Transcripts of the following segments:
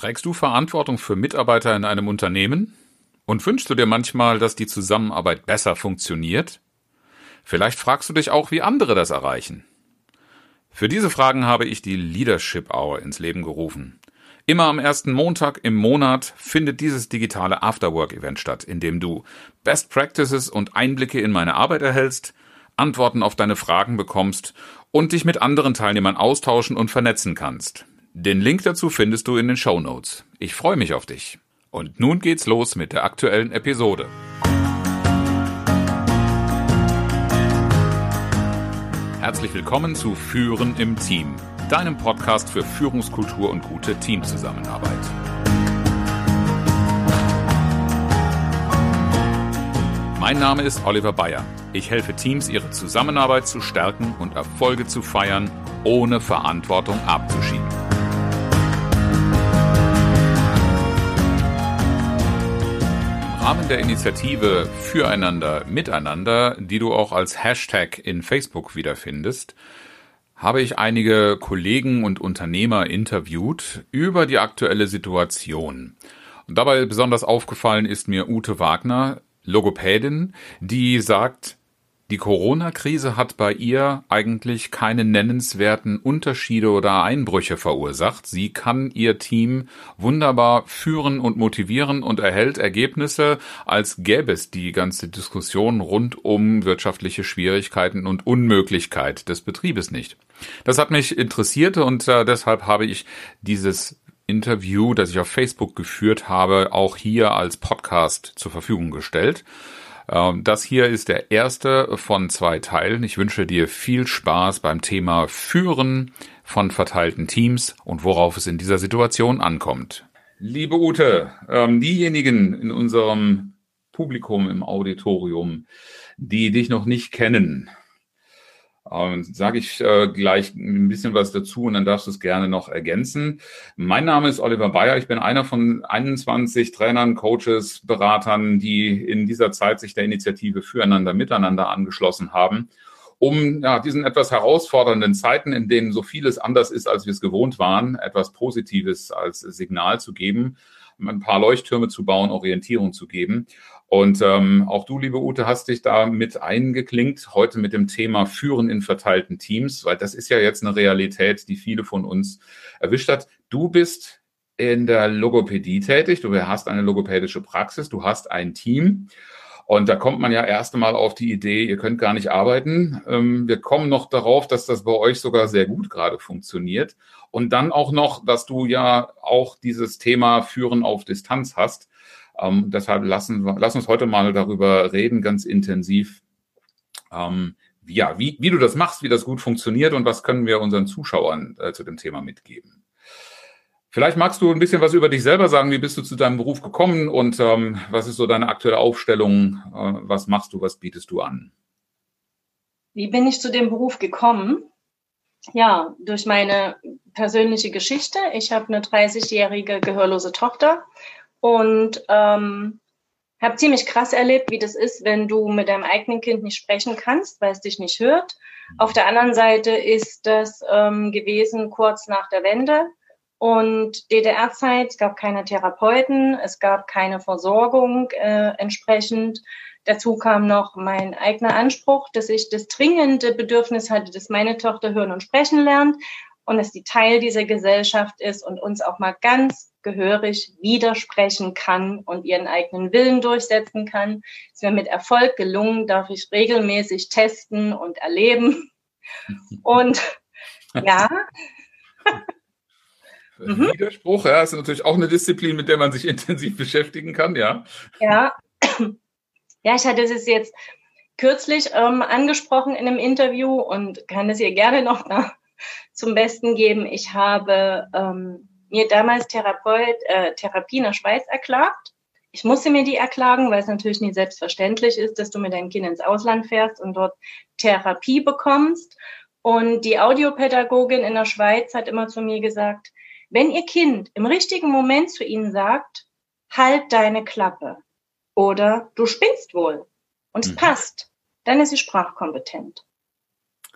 Trägst du Verantwortung für Mitarbeiter in einem Unternehmen? Und wünschst du dir manchmal, dass die Zusammenarbeit besser funktioniert? Vielleicht fragst du dich auch, wie andere das erreichen. Für diese Fragen habe ich die Leadership Hour ins Leben gerufen. Immer am ersten Montag im Monat findet dieses digitale Afterwork-Event statt, in dem du Best Practices und Einblicke in meine Arbeit erhältst, Antworten auf deine Fragen bekommst und dich mit anderen Teilnehmern austauschen und vernetzen kannst. Den Link dazu findest du in den Show Notes. Ich freue mich auf dich. Und nun geht's los mit der aktuellen Episode. Herzlich willkommen zu Führen im Team, deinem Podcast für Führungskultur und gute Teamzusammenarbeit. Mein Name ist Oliver Bayer. Ich helfe Teams, ihre Zusammenarbeit zu stärken und Erfolge zu feiern, ohne Verantwortung abzuschieben. Rahmen der Initiative Füreinander Miteinander, die du auch als Hashtag in Facebook wiederfindest, habe ich einige Kollegen und Unternehmer interviewt über die aktuelle Situation. Dabei besonders aufgefallen ist mir Ute Wagner, Logopädin, die sagt, die Corona-Krise hat bei ihr eigentlich keine nennenswerten Unterschiede oder Einbrüche verursacht. Sie kann ihr Team wunderbar führen und motivieren und erhält Ergebnisse, als gäbe es die ganze Diskussion rund um wirtschaftliche Schwierigkeiten und Unmöglichkeit des Betriebes nicht. Das hat mich interessiert und äh, deshalb habe ich dieses Interview, das ich auf Facebook geführt habe, auch hier als Podcast zur Verfügung gestellt. Ähm, das hier ist der erste von zwei Teilen. Ich wünsche dir viel Spaß beim Thema Führen von verteilten Teams und worauf es in dieser Situation ankommt. Liebe Ute, ähm, diejenigen in unserem Publikum im Auditorium, die dich noch nicht kennen, ähm, Sage ich äh, gleich ein bisschen was dazu und dann darfst du es gerne noch ergänzen. Mein Name ist Oliver Bayer. Ich bin einer von 21 Trainern, Coaches, Beratern, die in dieser Zeit sich der Initiative Füreinander Miteinander angeschlossen haben, um ja, diesen etwas herausfordernden Zeiten, in denen so vieles anders ist, als wir es gewohnt waren, etwas Positives als Signal zu geben, ein paar Leuchttürme zu bauen, Orientierung zu geben. Und ähm, auch du, liebe Ute, hast dich da mit eingeklinkt, heute mit dem Thema Führen in verteilten Teams, weil das ist ja jetzt eine Realität, die viele von uns erwischt hat. Du bist in der Logopädie tätig, du hast eine logopädische Praxis, du hast ein Team. Und da kommt man ja erst einmal auf die Idee, ihr könnt gar nicht arbeiten. Ähm, wir kommen noch darauf, dass das bei euch sogar sehr gut gerade funktioniert. Und dann auch noch, dass du ja auch dieses Thema Führen auf Distanz hast. Ähm, deshalb lassen lass uns heute mal darüber reden, ganz intensiv, ähm, ja, wie, wie du das machst, wie das gut funktioniert und was können wir unseren Zuschauern äh, zu dem Thema mitgeben. Vielleicht magst du ein bisschen was über dich selber sagen. Wie bist du zu deinem Beruf gekommen und ähm, was ist so deine aktuelle Aufstellung? Äh, was machst du, was bietest du an? Wie bin ich zu dem Beruf gekommen? Ja, durch meine persönliche Geschichte. Ich habe eine 30-jährige gehörlose Tochter und ähm, habe ziemlich krass erlebt, wie das ist, wenn du mit deinem eigenen Kind nicht sprechen kannst, weil es dich nicht hört. Auf der anderen Seite ist das ähm, gewesen kurz nach der Wende und DDR-Zeit. Es gab keine Therapeuten, es gab keine Versorgung äh, entsprechend. Dazu kam noch mein eigener Anspruch, dass ich das dringende Bedürfnis hatte, dass meine Tochter hören und sprechen lernt und dass die Teil dieser Gesellschaft ist und uns auch mal ganz gehörig widersprechen kann und ihren eigenen Willen durchsetzen kann. Ist mir mit Erfolg gelungen, darf ich regelmäßig testen und erleben. Und ja. Mhm. Widerspruch, ja, ist natürlich auch eine Disziplin, mit der man sich intensiv beschäftigen kann, ja. Ja, ja, ich hatte es jetzt kürzlich ähm, angesprochen in einem Interview und kann es ihr gerne noch nach, zum Besten geben. Ich habe ähm, mir damals Therapeut, äh, Therapie in der Schweiz erklagt. Ich musste mir die erklagen, weil es natürlich nicht selbstverständlich ist, dass du mit deinem Kind ins Ausland fährst und dort Therapie bekommst. Und die Audiopädagogin in der Schweiz hat immer zu mir gesagt, wenn ihr Kind im richtigen Moment zu ihnen sagt, halt deine Klappe oder du spinnst wohl und es mhm. passt, dann ist sie sprachkompetent.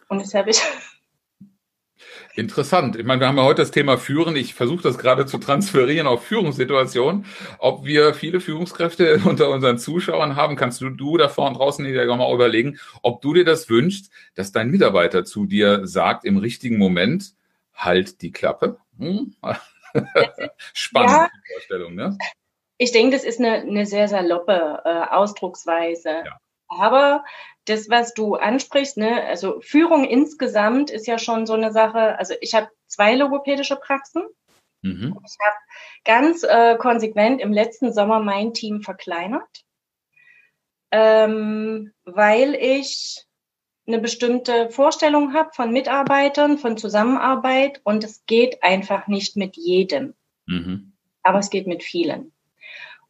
Und das habe ich Interessant. Ich meine, wir haben ja heute das Thema Führen. Ich versuche das gerade zu transferieren auf Führungssituationen. Ob wir viele Führungskräfte unter unseren Zuschauern haben, kannst du, du da vorne draußen dir mal überlegen, ob du dir das wünschst, dass dein Mitarbeiter zu dir sagt im richtigen Moment, halt die Klappe. Hm? Spannende ja, Vorstellung, ne? Ich denke, das ist eine, eine sehr saloppe äh, Ausdrucksweise. Ja. Aber das, was du ansprichst, ne, also Führung insgesamt ist ja schon so eine Sache. Also ich habe zwei logopädische Praxen. Mhm. Ich habe ganz äh, konsequent im letzten Sommer mein Team verkleinert, ähm, weil ich eine bestimmte Vorstellung habe von Mitarbeitern, von Zusammenarbeit und es geht einfach nicht mit jedem. Mhm. Aber es geht mit vielen.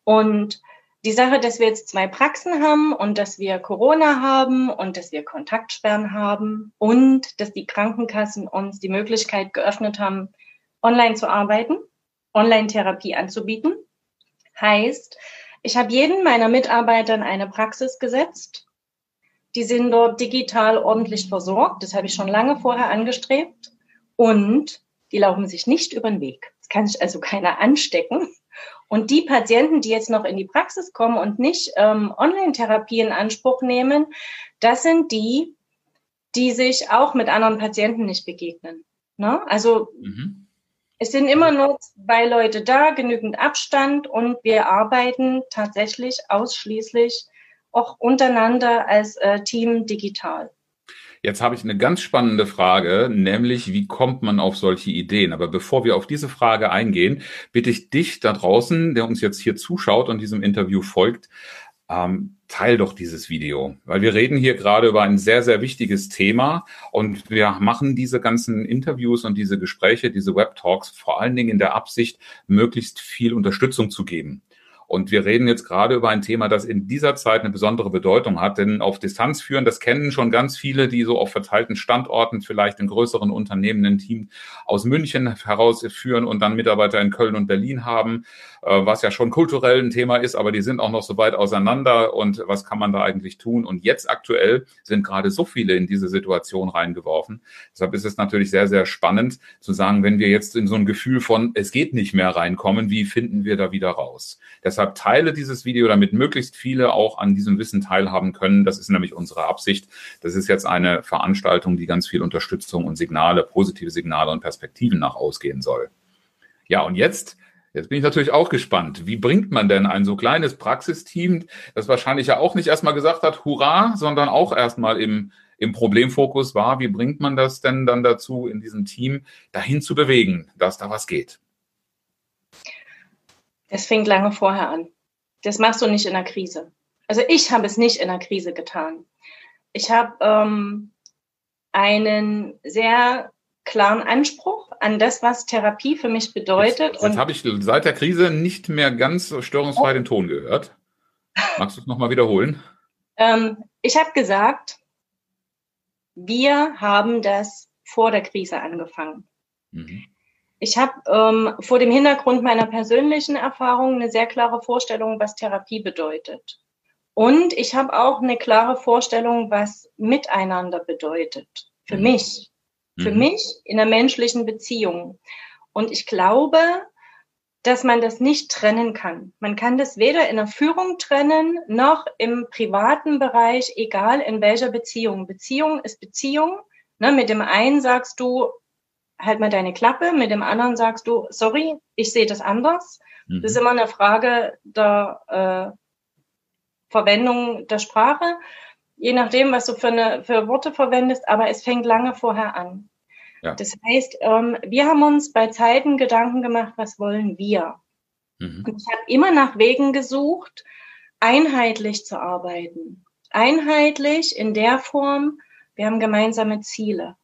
Und die Sache, dass wir jetzt zwei Praxen haben und dass wir Corona haben und dass wir Kontaktsperren haben und dass die Krankenkassen uns die Möglichkeit geöffnet haben, online zu arbeiten, Online-Therapie anzubieten, heißt, ich habe jeden meiner Mitarbeiter in eine Praxis gesetzt. Die sind dort digital ordentlich versorgt. Das habe ich schon lange vorher angestrebt. Und die laufen sich nicht über den Weg. Das kann sich also keiner anstecken. Und die Patienten, die jetzt noch in die Praxis kommen und nicht ähm, Online-Therapie in Anspruch nehmen, das sind die, die sich auch mit anderen Patienten nicht begegnen. Ne? Also mhm. es sind immer nur zwei Leute da, genügend Abstand und wir arbeiten tatsächlich ausschließlich auch untereinander als äh, Team digital. Jetzt habe ich eine ganz spannende Frage, nämlich wie kommt man auf solche Ideen? Aber bevor wir auf diese Frage eingehen, bitte ich dich da draußen, der uns jetzt hier zuschaut und diesem Interview folgt, ähm, teil doch dieses Video, weil wir reden hier gerade über ein sehr, sehr wichtiges Thema und wir machen diese ganzen Interviews und diese Gespräche, diese Web-Talks vor allen Dingen in der Absicht, möglichst viel Unterstützung zu geben. Und wir reden jetzt gerade über ein Thema, das in dieser Zeit eine besondere Bedeutung hat, denn auf Distanz führen, das kennen schon ganz viele, die so auf verteilten Standorten, vielleicht in größeren Unternehmen ein Team aus München herausführen und dann Mitarbeiter in Köln und Berlin haben, äh, was ja schon kulturell ein Thema ist, aber die sind auch noch so weit auseinander und was kann man da eigentlich tun? Und jetzt aktuell sind gerade so viele in diese Situation reingeworfen. Deshalb ist es natürlich sehr, sehr spannend zu sagen, wenn wir jetzt in so ein Gefühl von, es geht nicht mehr reinkommen, wie finden wir da wieder raus? Das Deshalb teile dieses Video, damit möglichst viele auch an diesem Wissen teilhaben können. Das ist nämlich unsere Absicht. Das ist jetzt eine Veranstaltung, die ganz viel Unterstützung und Signale, positive Signale und Perspektiven nach ausgehen soll. Ja, und jetzt Jetzt bin ich natürlich auch gespannt. Wie bringt man denn ein so kleines Praxisteam, das wahrscheinlich ja auch nicht erstmal gesagt hat, hurra, sondern auch erstmal im, im Problemfokus war, wie bringt man das denn dann dazu, in diesem Team dahin zu bewegen, dass da was geht? Es fängt lange vorher an. Das machst du nicht in der Krise. Also ich habe es nicht in der Krise getan. Ich habe ähm, einen sehr klaren Anspruch an das, was Therapie für mich bedeutet. Jetzt, jetzt habe ich seit der Krise nicht mehr ganz störungsfrei oh. den Ton gehört. Magst du es nochmal wiederholen? Ähm, ich habe gesagt, wir haben das vor der Krise angefangen. Mhm. Ich habe ähm, vor dem Hintergrund meiner persönlichen Erfahrung eine sehr klare Vorstellung, was Therapie bedeutet. Und ich habe auch eine klare Vorstellung, was Miteinander bedeutet. Für mhm. mich. Für mhm. mich in einer menschlichen Beziehung. Und ich glaube, dass man das nicht trennen kann. Man kann das weder in der Führung trennen, noch im privaten Bereich, egal in welcher Beziehung. Beziehung ist Beziehung. Ne, mit dem einen sagst du, halt mal deine Klappe, mit dem anderen sagst du, sorry, ich sehe das anders. Mhm. Das ist immer eine Frage der äh, Verwendung der Sprache, je nachdem, was du für, eine, für Worte verwendest, aber es fängt lange vorher an. Ja. Das heißt, ähm, wir haben uns bei Zeiten Gedanken gemacht, was wollen wir? Mhm. Und ich habe immer nach Wegen gesucht, einheitlich zu arbeiten. Einheitlich in der Form, wir haben gemeinsame Ziele.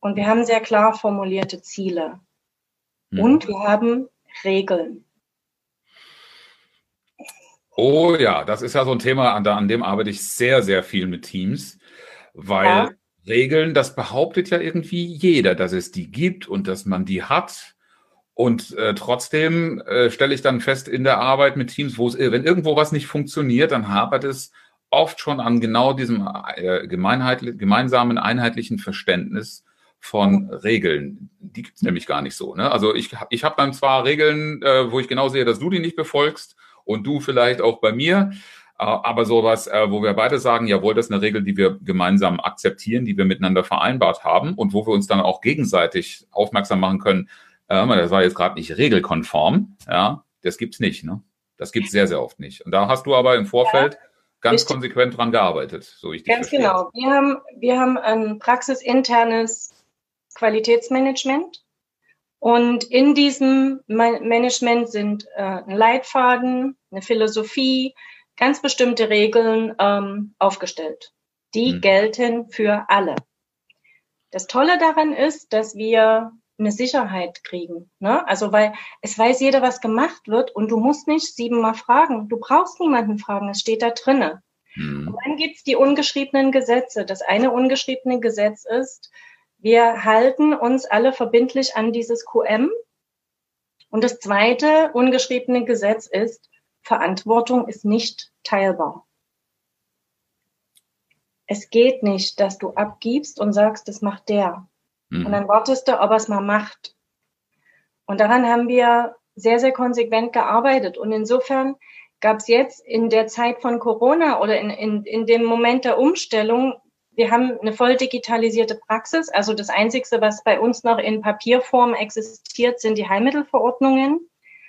Und wir haben sehr klar formulierte Ziele. Mhm. Und wir haben Regeln. Oh ja, das ist ja so ein Thema, an, an dem arbeite ich sehr, sehr viel mit Teams, weil ja. Regeln, das behauptet ja irgendwie jeder, dass es die gibt und dass man die hat. Und äh, trotzdem äh, stelle ich dann fest in der Arbeit mit Teams, wo es, wenn irgendwo was nicht funktioniert, dann hapert es oft schon an genau diesem äh, gemeinsamen, einheitlichen Verständnis von Regeln. Die gibt's nämlich gar nicht so. Ne? Also ich, ich habe dann zwar Regeln, äh, wo ich genau sehe, dass du die nicht befolgst und du vielleicht auch bei mir. Äh, aber sowas, äh, wo wir beide sagen, jawohl, das ist eine Regel, die wir gemeinsam akzeptieren, die wir miteinander vereinbart haben und wo wir uns dann auch gegenseitig aufmerksam machen können, äh, das war jetzt gerade nicht regelkonform, ja, das gibt's nicht, ne? Das gibt's sehr, sehr oft nicht. Und da hast du aber im Vorfeld ja, ganz richtig. konsequent dran gearbeitet, so ich Ganz verstehe. genau. Wir haben, wir haben ein praxisinternes Qualitätsmanagement. Und in diesem Management sind äh, ein Leitfaden, eine Philosophie, ganz bestimmte Regeln ähm, aufgestellt. Die mhm. gelten für alle. Das Tolle daran ist, dass wir eine Sicherheit kriegen. Ne? Also weil es weiß jeder, was gemacht wird und du musst nicht siebenmal fragen. Du brauchst niemanden fragen, es steht da drinne. Mhm. Und dann gibt's die ungeschriebenen Gesetze. Das eine ungeschriebene Gesetz ist, wir halten uns alle verbindlich an dieses QM. Und das zweite ungeschriebene Gesetz ist, Verantwortung ist nicht teilbar. Es geht nicht, dass du abgibst und sagst, das macht der. Mhm. Und dann wartest du, ob er es mal macht. Und daran haben wir sehr, sehr konsequent gearbeitet. Und insofern gab es jetzt in der Zeit von Corona oder in, in, in dem Moment der Umstellung, wir haben eine voll digitalisierte Praxis. Also das Einzige, was bei uns noch in Papierform existiert, sind die Heilmittelverordnungen.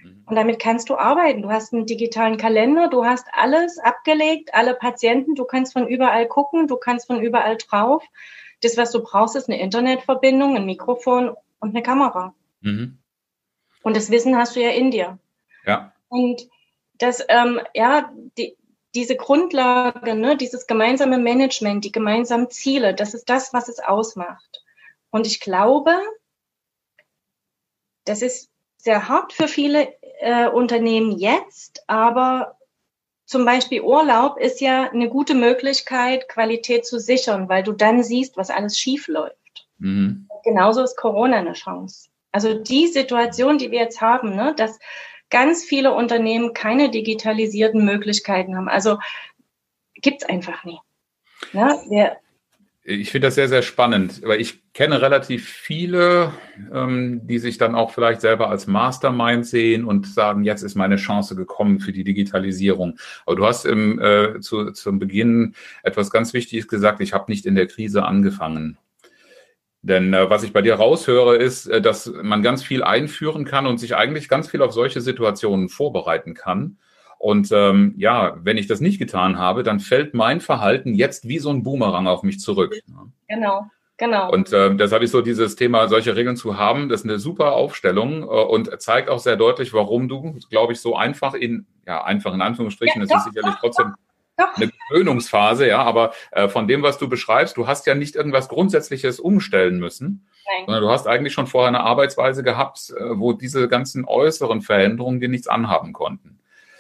Mhm. Und damit kannst du arbeiten. Du hast einen digitalen Kalender, du hast alles abgelegt, alle Patienten, du kannst von überall gucken, du kannst von überall drauf. Das, was du brauchst, ist eine Internetverbindung, ein Mikrofon und eine Kamera. Mhm. Und das Wissen hast du ja in dir. Ja. Und das, ähm, ja, die, diese Grundlage, ne, dieses gemeinsame Management, die gemeinsamen Ziele, das ist das, was es ausmacht. Und ich glaube, das ist sehr hart für viele äh, Unternehmen jetzt, aber zum Beispiel Urlaub ist ja eine gute Möglichkeit, Qualität zu sichern, weil du dann siehst, was alles schief läuft. Mhm. Genauso ist Corona eine Chance. Also die Situation, die wir jetzt haben, ne, dass ganz viele Unternehmen keine digitalisierten Möglichkeiten haben. Also gibt's einfach nie. Ne? Wir, ich finde das sehr, sehr spannend, weil ich kenne relativ viele, ähm, die sich dann auch vielleicht selber als Mastermind sehen und sagen, jetzt ist meine Chance gekommen für die Digitalisierung. Aber du hast im, äh, zu, zum Beginn etwas ganz Wichtiges gesagt, ich habe nicht in der Krise angefangen. Denn äh, was ich bei dir raushöre, ist, äh, dass man ganz viel einführen kann und sich eigentlich ganz viel auf solche Situationen vorbereiten kann. Und ähm, ja, wenn ich das nicht getan habe, dann fällt mein Verhalten jetzt wie so ein Boomerang auf mich zurück. Genau. Genau. Und äh, deshalb ist so dieses Thema, solche Regeln zu haben, das ist eine super Aufstellung äh, und zeigt auch sehr deutlich, warum du, glaube ich, so einfach in, ja, einfach in Anführungsstrichen, ja, das ist sicherlich doch, trotzdem doch. eine Gewöhnungsphase, ja, aber äh, von dem, was du beschreibst, du hast ja nicht irgendwas Grundsätzliches umstellen müssen, Nein. sondern du hast eigentlich schon vorher eine Arbeitsweise gehabt, äh, wo diese ganzen äußeren Veränderungen dir nichts anhaben konnten.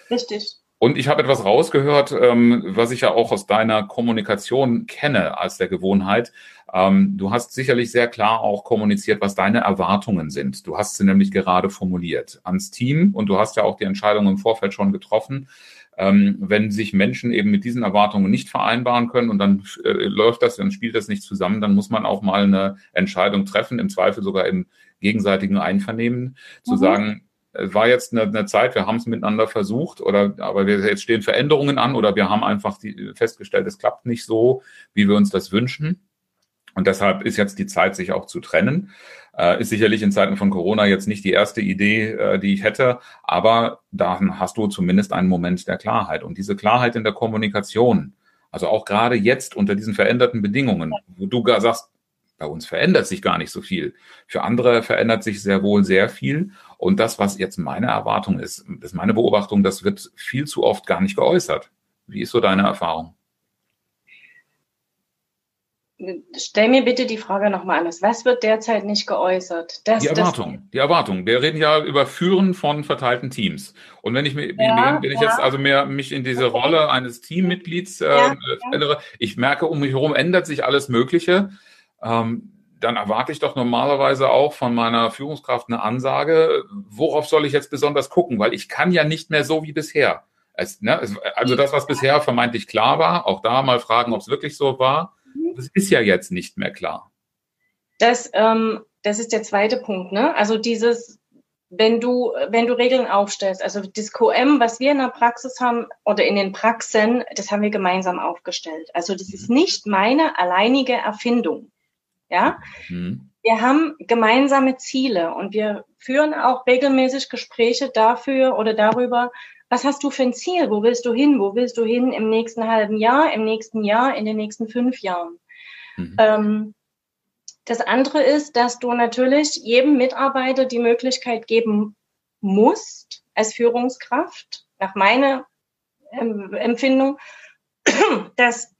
Richtig. Und ich habe etwas rausgehört, ähm, was ich ja auch aus deiner Kommunikation kenne als der Gewohnheit. Ähm, du hast sicherlich sehr klar auch kommuniziert, was deine Erwartungen sind. Du hast sie nämlich gerade formuliert ans Team und du hast ja auch die Entscheidung im Vorfeld schon getroffen. Ähm, wenn sich Menschen eben mit diesen Erwartungen nicht vereinbaren können und dann äh, läuft das, dann spielt das nicht zusammen, dann muss man auch mal eine Entscheidung treffen, im Zweifel sogar im gegenseitigen Einvernehmen, zu mhm. sagen, es war jetzt eine, eine Zeit, wir haben es miteinander versucht, oder aber wir, jetzt stehen Veränderungen an oder wir haben einfach die, festgestellt, es klappt nicht so, wie wir uns das wünschen. Und deshalb ist jetzt die Zeit, sich auch zu trennen. Äh, ist sicherlich in Zeiten von Corona jetzt nicht die erste Idee, äh, die ich hätte, aber dann hast du zumindest einen Moment der Klarheit. Und diese Klarheit in der Kommunikation, also auch gerade jetzt unter diesen veränderten Bedingungen, wo du gar sagst, bei uns verändert sich gar nicht so viel. Für andere verändert sich sehr wohl sehr viel. Und das, was jetzt meine Erwartung ist, ist meine Beobachtung, das wird viel zu oft gar nicht geäußert. Wie ist so deine Erfahrung? Stell mir bitte die Frage nochmal anders. Was wird derzeit nicht geäußert? Das, die Erwartung. Das, die Erwartung. Wir reden ja über Führen von verteilten Teams. Und wenn ich, mir, ja, wenn ich ja. jetzt also mehr mich in diese okay. Rolle eines Teammitglieds äh, ja, ändere, ich merke, um mich herum ändert sich alles Mögliche. Ähm, dann erwarte ich doch normalerweise auch von meiner Führungskraft eine Ansage, worauf soll ich jetzt besonders gucken, weil ich kann ja nicht mehr so wie bisher. Es, ne, es, also das, was bisher vermeintlich klar war, auch da mal fragen, ob es wirklich so war, das ist ja jetzt nicht mehr klar. Das, ähm, das ist der zweite Punkt. Ne? Also dieses, wenn du, wenn du Regeln aufstellst, also das QM, was wir in der Praxis haben oder in den Praxen, das haben wir gemeinsam aufgestellt. Also das ist nicht meine alleinige Erfindung. Ja, mhm. wir haben gemeinsame Ziele und wir führen auch regelmäßig Gespräche dafür oder darüber, was hast du für ein Ziel? Wo willst du hin? Wo willst du hin im nächsten halben Jahr, im nächsten Jahr, in den nächsten fünf Jahren? Mhm. Ähm, das andere ist, dass du natürlich jedem Mitarbeiter die Möglichkeit geben musst, als Führungskraft, nach meiner ähm, Empfindung, dass,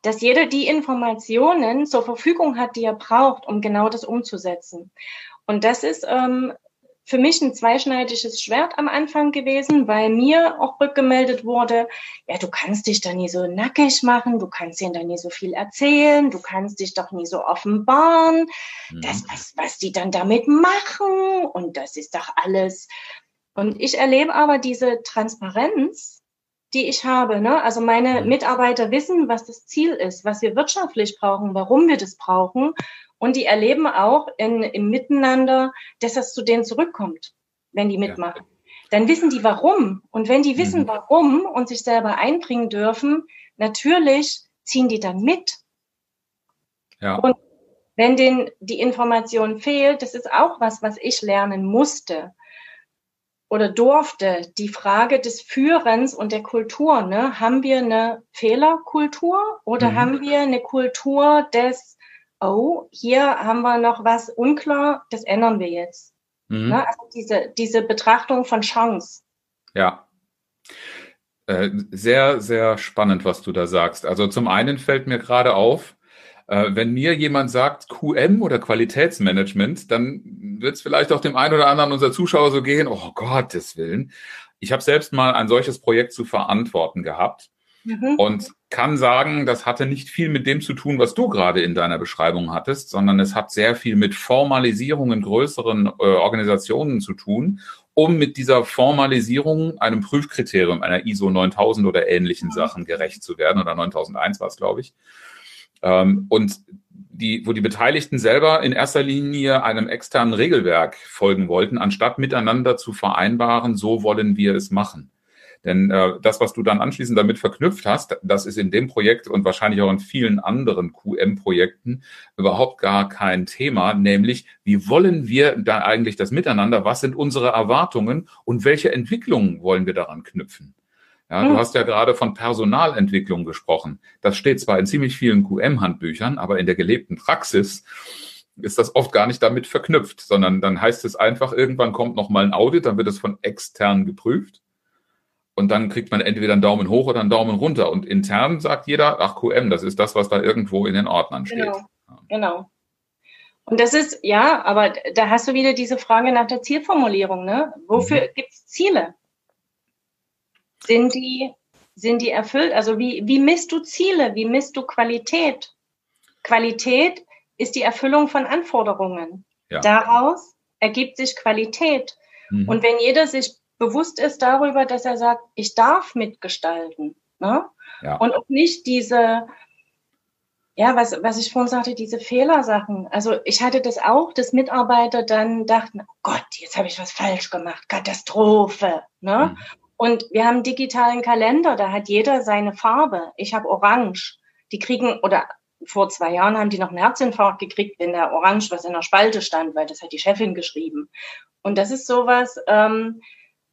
dass jeder die Informationen zur Verfügung hat, die er braucht, um genau das umzusetzen. Und das ist ähm, für mich ein zweischneidiges Schwert am Anfang gewesen, weil mir auch rückgemeldet wurde, ja, du kannst dich da nie so nackig machen, du kannst ihnen da nie so viel erzählen, du kannst dich doch nie so offenbaren, mhm. das, was, was die dann damit machen und das ist doch alles. Und ich erlebe aber diese Transparenz, die ich habe. Ne? Also meine mhm. Mitarbeiter wissen, was das Ziel ist, was wir wirtschaftlich brauchen, warum wir das brauchen. Und die erleben auch in, im Miteinander, dass das zu denen zurückkommt, wenn die mitmachen. Ja. Dann wissen die warum. Und wenn die wissen mhm. warum und sich selber einbringen dürfen, natürlich ziehen die dann mit. Ja. Und wenn denen die Information fehlt, das ist auch was, was ich lernen musste oder durfte, die Frage des Führens und der Kultur. Ne? Haben wir eine Fehlerkultur oder mhm. haben wir eine Kultur des oh, hier haben wir noch was unklar, das ändern wir jetzt. Mhm. Ne? Also diese, diese Betrachtung von Chance. Ja. Äh, sehr, sehr spannend, was du da sagst. Also zum einen fällt mir gerade auf, äh, wenn mir jemand sagt QM oder Qualitätsmanagement, dann wird es vielleicht auch dem einen oder anderen unserer Zuschauer so gehen, oh Gottes Willen. Ich habe selbst mal ein solches Projekt zu verantworten gehabt. Mhm. Und kann sagen, das hatte nicht viel mit dem zu tun, was du gerade in deiner Beschreibung hattest, sondern es hat sehr viel mit Formalisierung in größeren äh, Organisationen zu tun, um mit dieser Formalisierung einem Prüfkriterium, einer ISO 9000 oder ähnlichen Sachen gerecht zu werden, oder 9001 war es, glaube ich. Ähm, und die, wo die Beteiligten selber in erster Linie einem externen Regelwerk folgen wollten, anstatt miteinander zu vereinbaren, so wollen wir es machen. Denn äh, das, was du dann anschließend damit verknüpft hast, das ist in dem Projekt und wahrscheinlich auch in vielen anderen QM-Projekten überhaupt gar kein Thema, nämlich wie wollen wir da eigentlich das Miteinander, was sind unsere Erwartungen und welche Entwicklungen wollen wir daran knüpfen? Ja, du hm. hast ja gerade von Personalentwicklung gesprochen. Das steht zwar in ziemlich vielen QM-Handbüchern, aber in der gelebten Praxis ist das oft gar nicht damit verknüpft, sondern dann heißt es einfach, irgendwann kommt noch mal ein Audit, dann wird es von extern geprüft und dann kriegt man entweder einen Daumen hoch oder einen Daumen runter. Und intern sagt jeder, ach QM, das ist das, was da irgendwo in den Ordnern steht. Genau. genau. Und das ist, ja, aber da hast du wieder diese Frage nach der Zielformulierung. Ne? Wofür mhm. gibt es Ziele? Sind die, sind die erfüllt? Also wie, wie misst du Ziele? Wie misst du Qualität? Qualität ist die Erfüllung von Anforderungen. Ja. Daraus ergibt sich Qualität. Mhm. Und wenn jeder sich bewusst ist darüber, dass er sagt, ich darf mitgestalten. Ne? Ja. Und auch nicht diese, ja, was, was ich vorhin sagte, diese Fehlersachen. Also ich hatte das auch, dass Mitarbeiter dann dachten, oh Gott, jetzt habe ich was falsch gemacht, Katastrophe. Ne? Mhm. Und wir haben einen digitalen Kalender, da hat jeder seine Farbe. Ich habe Orange. Die kriegen, oder vor zwei Jahren haben die noch einen Herzinfarkt gekriegt, wenn der Orange was in der Spalte stand, weil das hat die Chefin geschrieben. Und das ist sowas, ähm,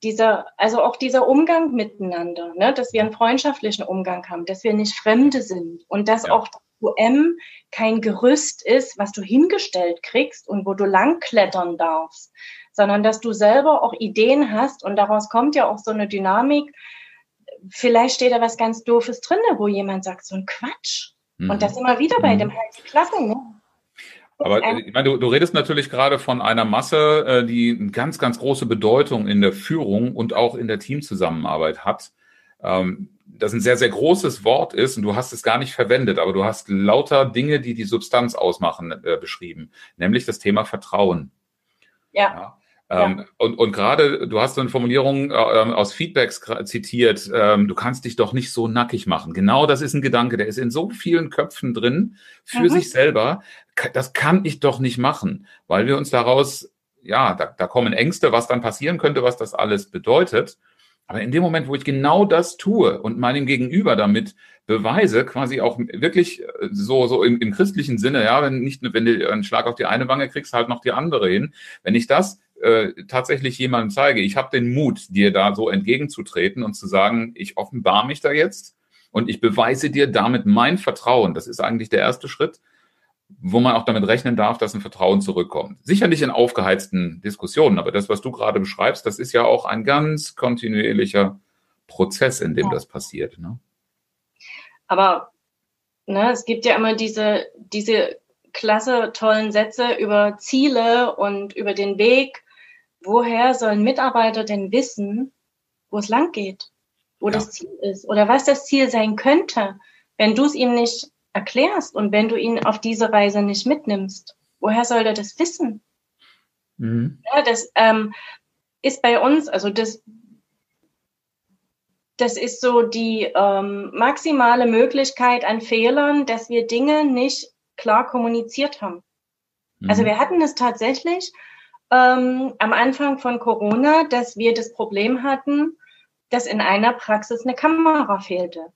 dieser, also auch dieser Umgang miteinander, ne, dass wir einen freundschaftlichen Umgang haben, dass wir nicht Fremde sind und dass ja. auch UM kein Gerüst ist, was du hingestellt kriegst und wo du langklettern darfst, sondern dass du selber auch Ideen hast und daraus kommt ja auch so eine Dynamik. Vielleicht steht da was ganz Doofes drin, wo jemand sagt, so ein Quatsch. Mhm. Und das immer wieder bei mhm. dem halt die Klasse, ne? Aber äh, ich meine, du, du redest natürlich gerade von einer Masse, äh, die eine ganz, ganz große Bedeutung in der Führung und auch in der Teamzusammenarbeit hat. Ähm, das ein sehr, sehr großes Wort ist und du hast es gar nicht verwendet, aber du hast lauter Dinge, die die Substanz ausmachen, äh, beschrieben, nämlich das Thema Vertrauen. Ja. Ja. Ähm, und, und gerade, du hast so eine Formulierung äh, aus Feedbacks zitiert, ähm, du kannst dich doch nicht so nackig machen. Genau das ist ein Gedanke, der ist in so vielen Köpfen drin für mhm. sich selber. Das kann ich doch nicht machen, weil wir uns daraus, ja, da, da kommen Ängste, was dann passieren könnte, was das alles bedeutet. Aber in dem Moment, wo ich genau das tue und meinem Gegenüber damit beweise, quasi auch wirklich äh, so, so im, im christlichen Sinne, ja, wenn nicht, wenn du einen Schlag auf die eine Wange kriegst, halt noch die andere hin. Wenn ich das äh, tatsächlich jemandem zeige, ich habe den Mut, dir da so entgegenzutreten und zu sagen, ich offenbar mich da jetzt und ich beweise dir damit mein Vertrauen. Das ist eigentlich der erste Schritt, wo man auch damit rechnen darf, dass ein Vertrauen zurückkommt. Sicherlich in aufgeheizten Diskussionen, aber das, was du gerade beschreibst, das ist ja auch ein ganz kontinuierlicher Prozess, in dem ja. das passiert. Ne? Aber ne, es gibt ja immer diese, diese klasse, tollen Sätze über Ziele und über den Weg woher sollen Mitarbeiter denn wissen, wo es lang geht, wo ja. das Ziel ist oder was das Ziel sein könnte, wenn du es ihm nicht erklärst und wenn du ihn auf diese Reise nicht mitnimmst? Woher soll er das wissen? Mhm. Ja, das ähm, ist bei uns, also das, das ist so die ähm, maximale Möglichkeit an Fehlern, dass wir Dinge nicht klar kommuniziert haben. Also mhm. Also wir hatten es tatsächlich, ähm, am Anfang von Corona, dass wir das Problem hatten, dass in einer Praxis eine Kamera fehlte.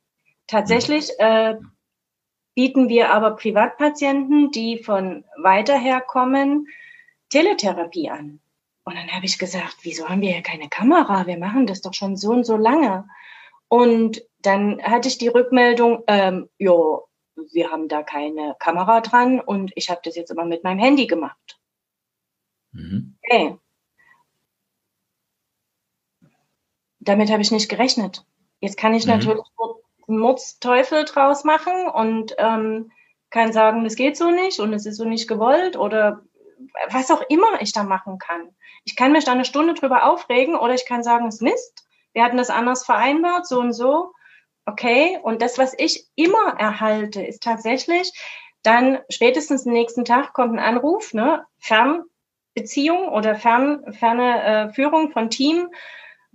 Tatsächlich äh, bieten wir aber Privatpatienten, die von weiter her kommen, Teletherapie an. Und dann habe ich gesagt, wieso haben wir ja keine Kamera? Wir machen das doch schon so und so lange. Und dann hatte ich die Rückmeldung, ähm, ja, wir haben da keine Kamera dran und ich habe das jetzt immer mit meinem Handy gemacht. Mhm. Okay. Damit habe ich nicht gerechnet. Jetzt kann ich mhm. natürlich Mordsteufel draus machen und ähm, kann sagen, das geht so nicht und es ist so nicht gewollt oder was auch immer ich da machen kann. Ich kann mich da eine Stunde drüber aufregen oder ich kann sagen, es ist Mist. Wir hatten das anders vereinbart, so und so. Okay. Und das, was ich immer erhalte, ist tatsächlich, dann spätestens nächsten Tag kommt ein Anruf, ne, fern Beziehung oder fern, ferne äh, Führung von Team,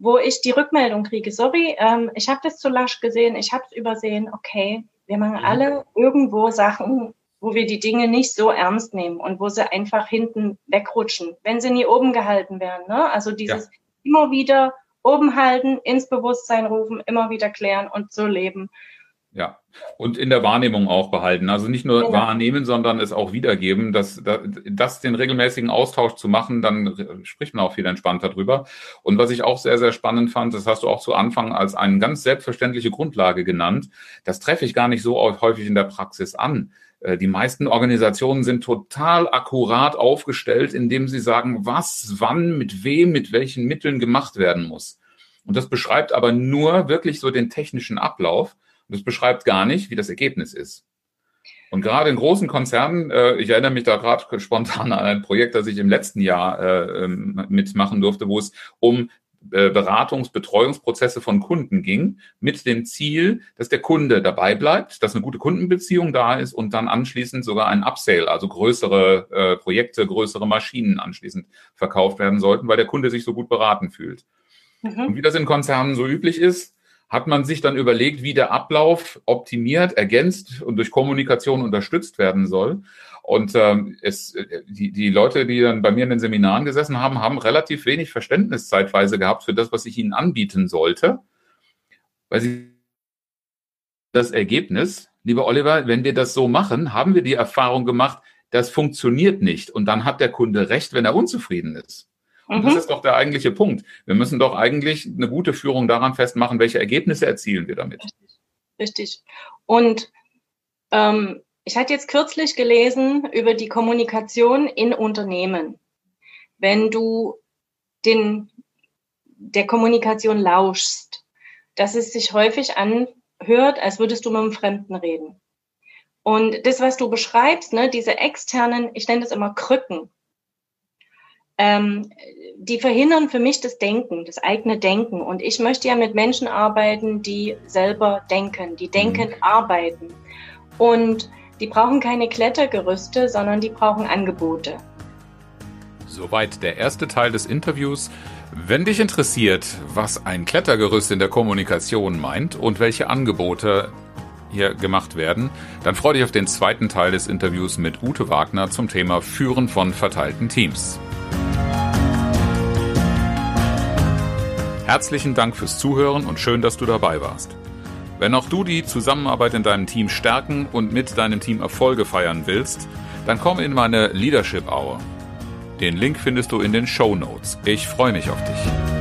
wo ich die Rückmeldung kriege, sorry, ähm, ich habe das zu lasch gesehen, ich habe es übersehen, okay, wir machen mhm. alle irgendwo Sachen, wo wir die Dinge nicht so ernst nehmen und wo sie einfach hinten wegrutschen, wenn sie nie oben gehalten werden. Ne? Also dieses ja. immer wieder oben halten, ins Bewusstsein rufen, immer wieder klären und so leben. Ja, und in der Wahrnehmung auch behalten. Also nicht nur genau. wahrnehmen, sondern es auch wiedergeben. Das, das, das den regelmäßigen Austausch zu machen, dann spricht man auch viel entspannter drüber. Und was ich auch sehr, sehr spannend fand, das hast du auch zu Anfang als eine ganz selbstverständliche Grundlage genannt. Das treffe ich gar nicht so häufig in der Praxis an. Äh, die meisten Organisationen sind total akkurat aufgestellt, indem sie sagen, was, wann, mit wem, mit welchen Mitteln gemacht werden muss. Und das beschreibt aber nur wirklich so den technischen Ablauf. Und es beschreibt gar nicht, wie das Ergebnis ist. Und gerade in großen Konzernen, äh, ich erinnere mich da gerade spontan an ein Projekt, das ich im letzten Jahr äh, ähm, mitmachen durfte, wo es um äh, Beratungs-, Betreuungsprozesse von Kunden ging, mit dem Ziel, dass der Kunde dabei bleibt, dass eine gute Kundenbeziehung da ist und dann anschließend sogar ein Upsale, also größere äh, Projekte, größere Maschinen anschließend verkauft werden sollten, weil der Kunde sich so gut beraten fühlt. Mhm. Und wie das in Konzernen so üblich ist, hat man sich dann überlegt, wie der Ablauf optimiert, ergänzt und durch Kommunikation unterstützt werden soll. Und ähm, es, die, die Leute, die dann bei mir in den Seminaren gesessen haben, haben relativ wenig Verständnis zeitweise gehabt für das, was ich ihnen anbieten sollte. Weil sie das Ergebnis, lieber Oliver, wenn wir das so machen, haben wir die Erfahrung gemacht, das funktioniert nicht. Und dann hat der Kunde recht, wenn er unzufrieden ist. Und mhm. das ist doch der eigentliche Punkt. Wir müssen doch eigentlich eine gute Führung daran festmachen, welche Ergebnisse erzielen wir damit. Richtig. Richtig. Und ähm, ich hatte jetzt kürzlich gelesen über die Kommunikation in Unternehmen. Wenn du den, der Kommunikation lauschst, dass es sich häufig anhört, als würdest du mit einem Fremden reden. Und das, was du beschreibst, ne, diese externen, ich nenne das immer Krücken, ähm, die verhindern für mich das Denken, das eigene Denken. Und ich möchte ja mit Menschen arbeiten, die selber denken, die denken, mhm. arbeiten. Und die brauchen keine Klettergerüste, sondern die brauchen Angebote. Soweit der erste Teil des Interviews. Wenn dich interessiert, was ein Klettergerüst in der Kommunikation meint und welche Angebote hier gemacht werden, dann freue dich auf den zweiten Teil des Interviews mit Ute Wagner zum Thema Führen von verteilten Teams. Herzlichen Dank fürs Zuhören und schön, dass du dabei warst. Wenn auch du die Zusammenarbeit in deinem Team stärken und mit deinem Team Erfolge feiern willst, dann komm in meine Leadership Hour. Den Link findest du in den Show Notes. Ich freue mich auf dich.